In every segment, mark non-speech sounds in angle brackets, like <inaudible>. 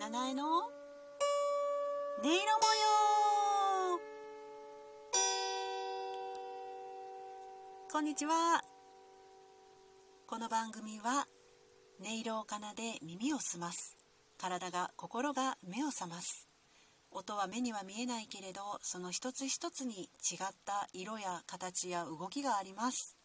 七重の？音色模様こんにちは。この番組は音色を奏で耳を澄ます。体が心が目を覚ます。音は目には見えないけれどその一つ一つに違った色や形や動きがあります。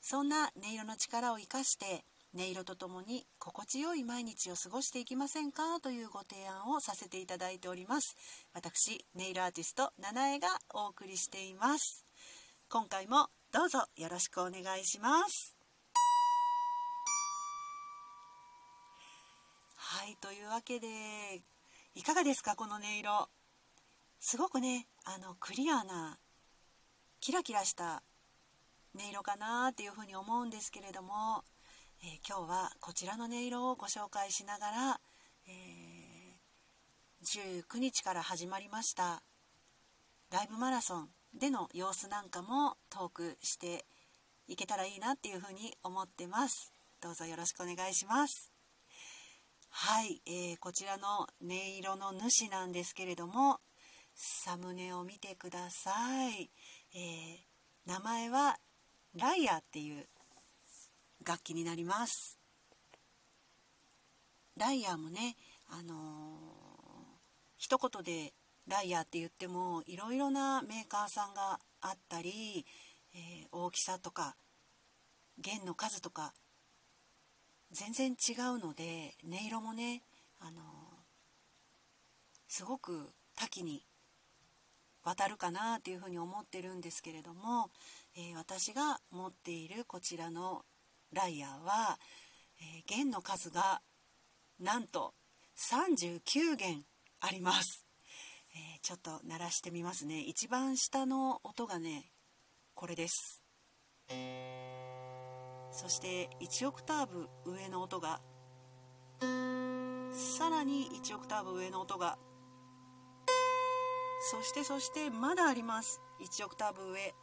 そんな音色の力を生かして音色とともに心地よい毎日を過ごしていきませんかというご提案をさせていただいております。私ネイルアーティスト七重がお送りしています。今回もどうぞよろしくお願いします。はいというわけでいかがですかこの音色。すごくねあのクリアなキラキラした音色かなっていうふうに思うんですけれども。えー、今日はこちらの音色をご紹介しながら、えー、19日から始まりましたライブマラソンでの様子なんかもトークしていけたらいいなっていうふうに思ってます。どうぞよろしくお願いします。はい、えー、こちらの音色の主なんですけれどもサムネを見てください、えー、名前はライアーっていう楽器になります。ライアーもねあのー、一言でライアーって言ってもいろいろなメーカーさんがあったり、えー、大きさとか弦の数とか全然違うので音色もね、あのー、すごく多岐に渡るかなというふうに思ってるんですけれども、えー、私が持っているこちらのライアーは、えー、弦の数がなんと39弦あります、えー、ちょっと鳴らしてみますね。一番下の音がねこれです。そして1オクターブ上の音がさらに1オクターブ上の音がそしてそしてまだあります。1オクターブ上。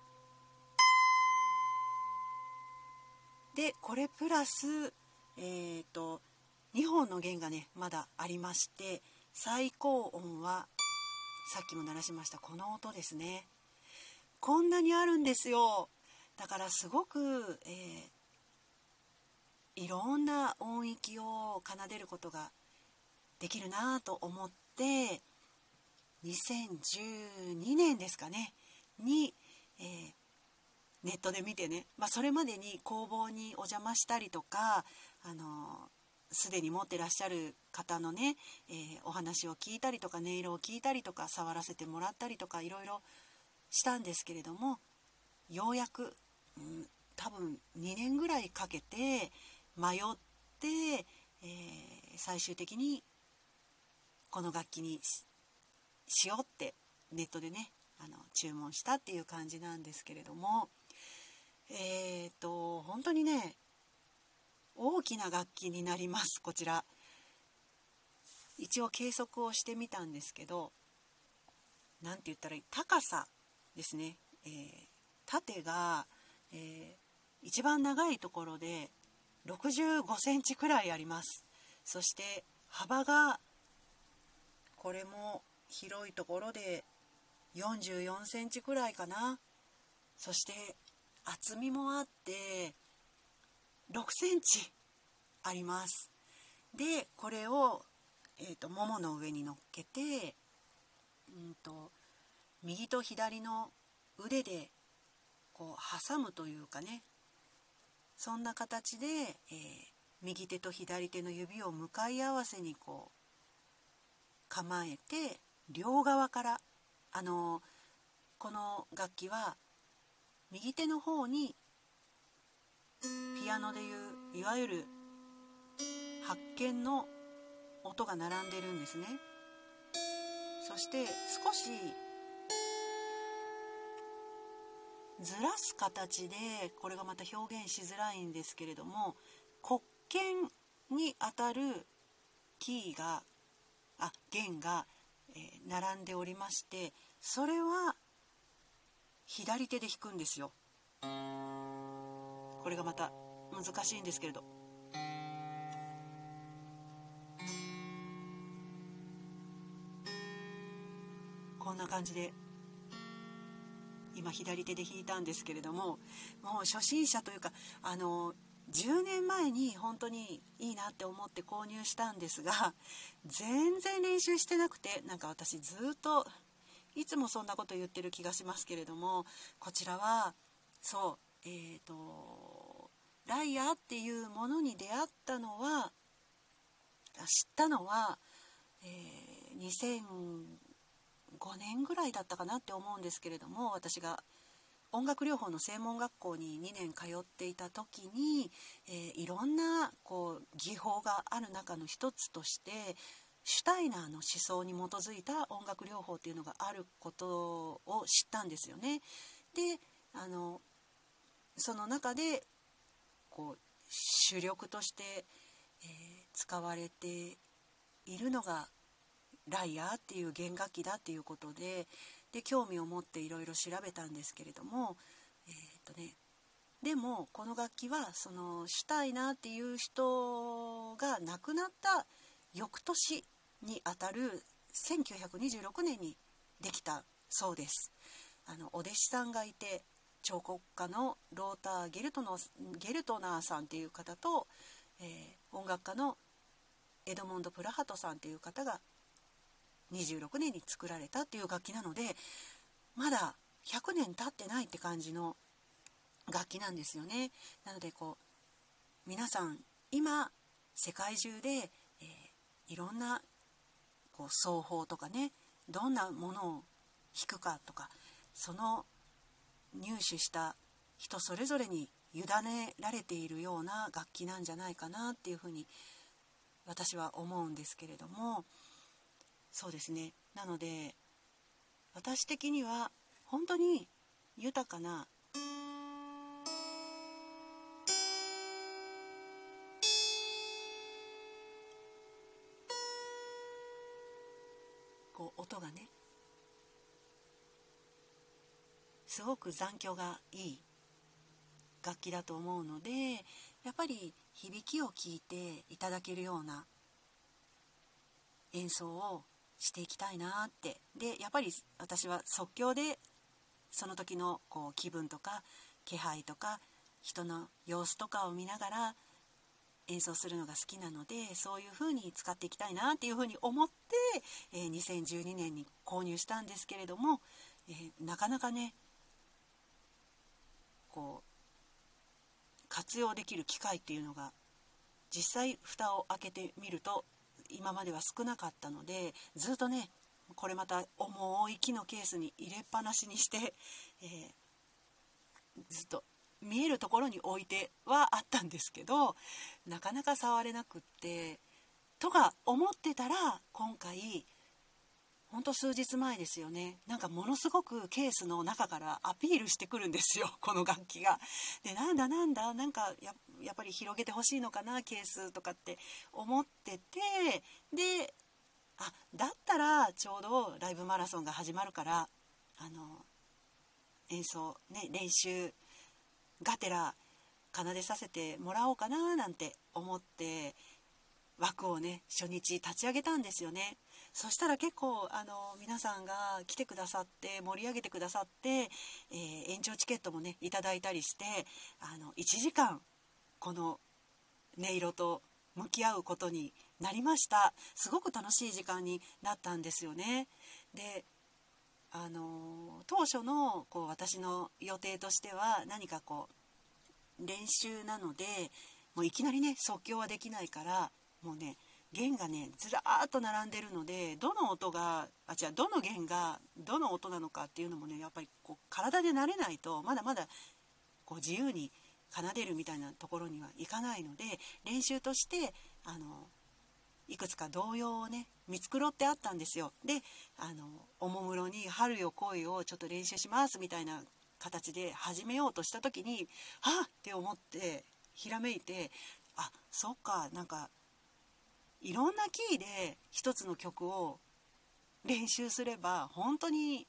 でこれプラス、えーと、2本の弦がねまだありまして最高音はさっきも鳴らしましたこの音ですね。こんなにあるんですよ。だからすごく、えー、いろんな音域を奏でることができるなと思って2012年ですかねに、えー、ネットで見てね、まあ、それまでに工房にお邪魔したりとかあのすでに持ってらっしゃる方のね、えー、お話を聞いたりとか音色を聞いたりとか触らせてもらったりとかいろいろしたんですけれどもようやく、うん、多分2年ぐらいかけて迷って、えー、最終的にこの楽器にしようってネットでねあの注文したっていう感じなんですけれども。えっ、と本当にね大きな楽器になりますこちら。一応計測をしてみたんですけど何て言ったらいい高さですね、えー、縦が、えー、一番長いところで65センチくらいあります。そして幅がこれも広いところで44センチくらいかな。そして厚みもあって6センチあります。でこれを、えーと、ももの上に乗っけて、うんと、右と左の腕でこう挟むというかね。そんな形で、えー、右手と左手の指を向かい合わせにこう構えて両側からあのこの楽器は右手の方にピアノでいういわゆる発見の音が並んでるんですね。そして少しずらす形でこれがまた表現しづらいんですけれども黒鍵にあたるキーがあ弦が、えー、並んでおりましてそれは左手で弾くんですよ。これがまた難しいんですけれど。こんな感じで今左手で弾いたんですけれどももう初心者というかあの10年前に本当にいいなって思って購入したんですが全然練習してなくてなんか私ずっといつもそんなこと言ってる気がしますけれどもこちらはそうえっ、ー、とライアーっていうものに出会ったのは知ったのは、えー、2005年ぐらいだったかなって思うんですけれども私が音楽療法の専門学校に2年通っていた時に、えー、いろんなこう技法がある中の一つとしてシュタイナーの思想に基づいた音楽療法っていうのがあることを知ったんですよね。であのその中でこう主力として、えー、使われているのがライアーっていう弦楽器だっていうことでで興味を持っていろいろ調べたんですけれどもえー、っとねでもこの楽器はそのシュタイナーっていう人が亡くなった翌年にあたる1926年にできたそうですあのお弟子さんがいて彫刻家のローター・ゲルトのゲルトナーさんっていう方と、えー、音楽家のエドモンド・プラハトさんっていう方が26年に作られたっていう楽器なのでまだ100年経ってないって感じの楽器なんですよね。なのでこう皆さん今世界中で、えー、いろんなこう奏法とかねどんなものを弾くかとかその入手した人それぞれに委ねられているような楽器なんじゃないかなっていうふうに私は思うんですけれどもそうですね。なので私的には本当に豊かなこう音がねすごく残響がいい楽器だと思うのでやっぱり響きを聞いていただけるような演奏をしていきたいなって。でやっぱり私は即興でその時のこう気分とか気配とか人の様子とかを見ながら演奏するのが好きなのでそういう風に使っていきたいなっていう風に思って、えー、2012年に購入したんですけれども、えー、なかなかねこう活用できる機会っていうのが実際蓋を開けてみると今までは少なかったのでずっとねこれまた重い木のケースに入れっぱなしにして、えー、ずっと見えるところに置いてはあったんですけどなかなか触れなくってとか思ってたら今回ほんと数日前ですよねなんかものすごくケースの中からアピールしてくるんですよ <laughs> この楽器が。でなんだなんだなんかややっぱり広げてほしいのかなケースとかって思っててであだったらちょうどライブマラソンが始まるからあの演奏ね練習がてら奏でさせてもらおうかななんて思って枠をね初日立ち上げたんですよね。そしたら結構あの皆さんが来てくださって盛り上げてくださって、えー、延長チケットもねいただいたりしてあの1時間この音色と向き合うことになりました。すごく楽しい時間になったんですよね。であの当初のこう私の予定としては何かこう練習なのでもういきなりね即興はできないからもうね弦がねずらーっと並んでるのでどの音があ違うどの弦がどの音なのかっていうのもねやっぱりこう体で慣れないとまだまだこう自由に奏でるみたいなところにはいかないので練習としてあのいくつか童謡をね見繕ってあったんですよ。であのおもむろに「春よ恋」をちょっと練習しますみたいな形で始めようとした時に「はっ!」って思ってひらめいてあそっかなんかいろんなキーで一つの曲を練習すれば本当に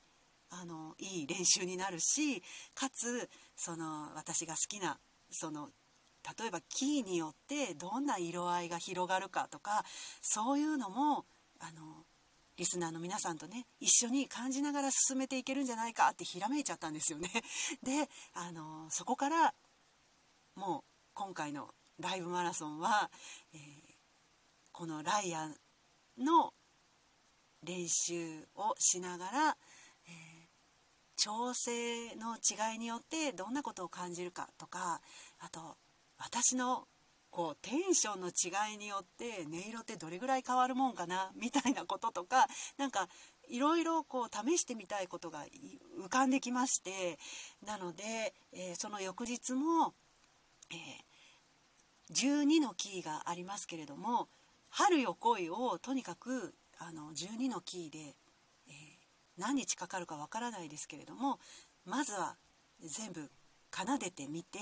あのいい練習になるしかつその私が好きなその例えばキーによってどんな色合いが広がるかとかそういうのもあのリスナーの皆さんとね一緒に感じながら進めていけるんじゃないかってひらめいちゃったんですよね。<laughs> であのそこからもう今回のライブマラソンは、えー、このライアンの練習をしながら、えー、調整の違いによってどんなことを感じるかとかあと私のこうテンションの違いによって音色ってどれぐらい変わるもんかなみたいなこととかなんかいろいろこう試してみたいことが浮かんできましてなので、えー、その翌日も、えー、12のキーがありますけれども「春よ来い」をとにかくあの12のキーで、えー、何日かかるかわからないですけれどもまずは全部奏でてみて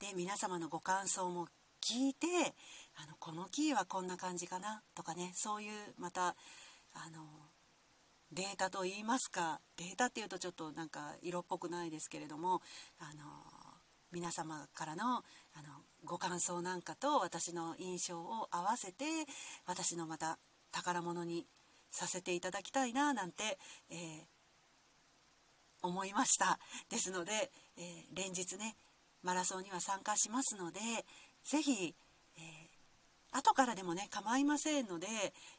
で皆様のご感想も聞いてあのこのキーはこんな感じかなとかねそういうまたあのデータといいますかデータっていうとちょっとなんか色っぽくないですけれどもあの皆様からのあのご感想なんかと私の印象を合わせて私のまた宝物にさせていただきたいななんて、えー、思いましたですので、えー、連日ねマラソンには参加しますので是非、えー、後からでもね構いませんので、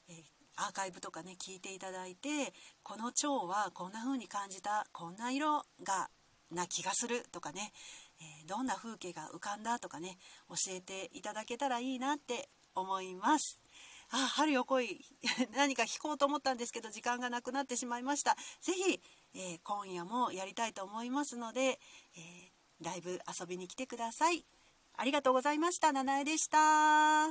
えアーカイブとかね聞いていただいてこの蝶はこんな風に感じたこんな色がな気がするとかね、えどんな風景が浮かんだとかね教えていただけたらいいなって思います。あ春よ来い <laughs> 何か弾こうと思ったんですけど時間がなくなってしまいました是非、えー、今夜もやりたいと思いますので、えー、ライブ遊びに来てください。ありがとうございました。七重でした。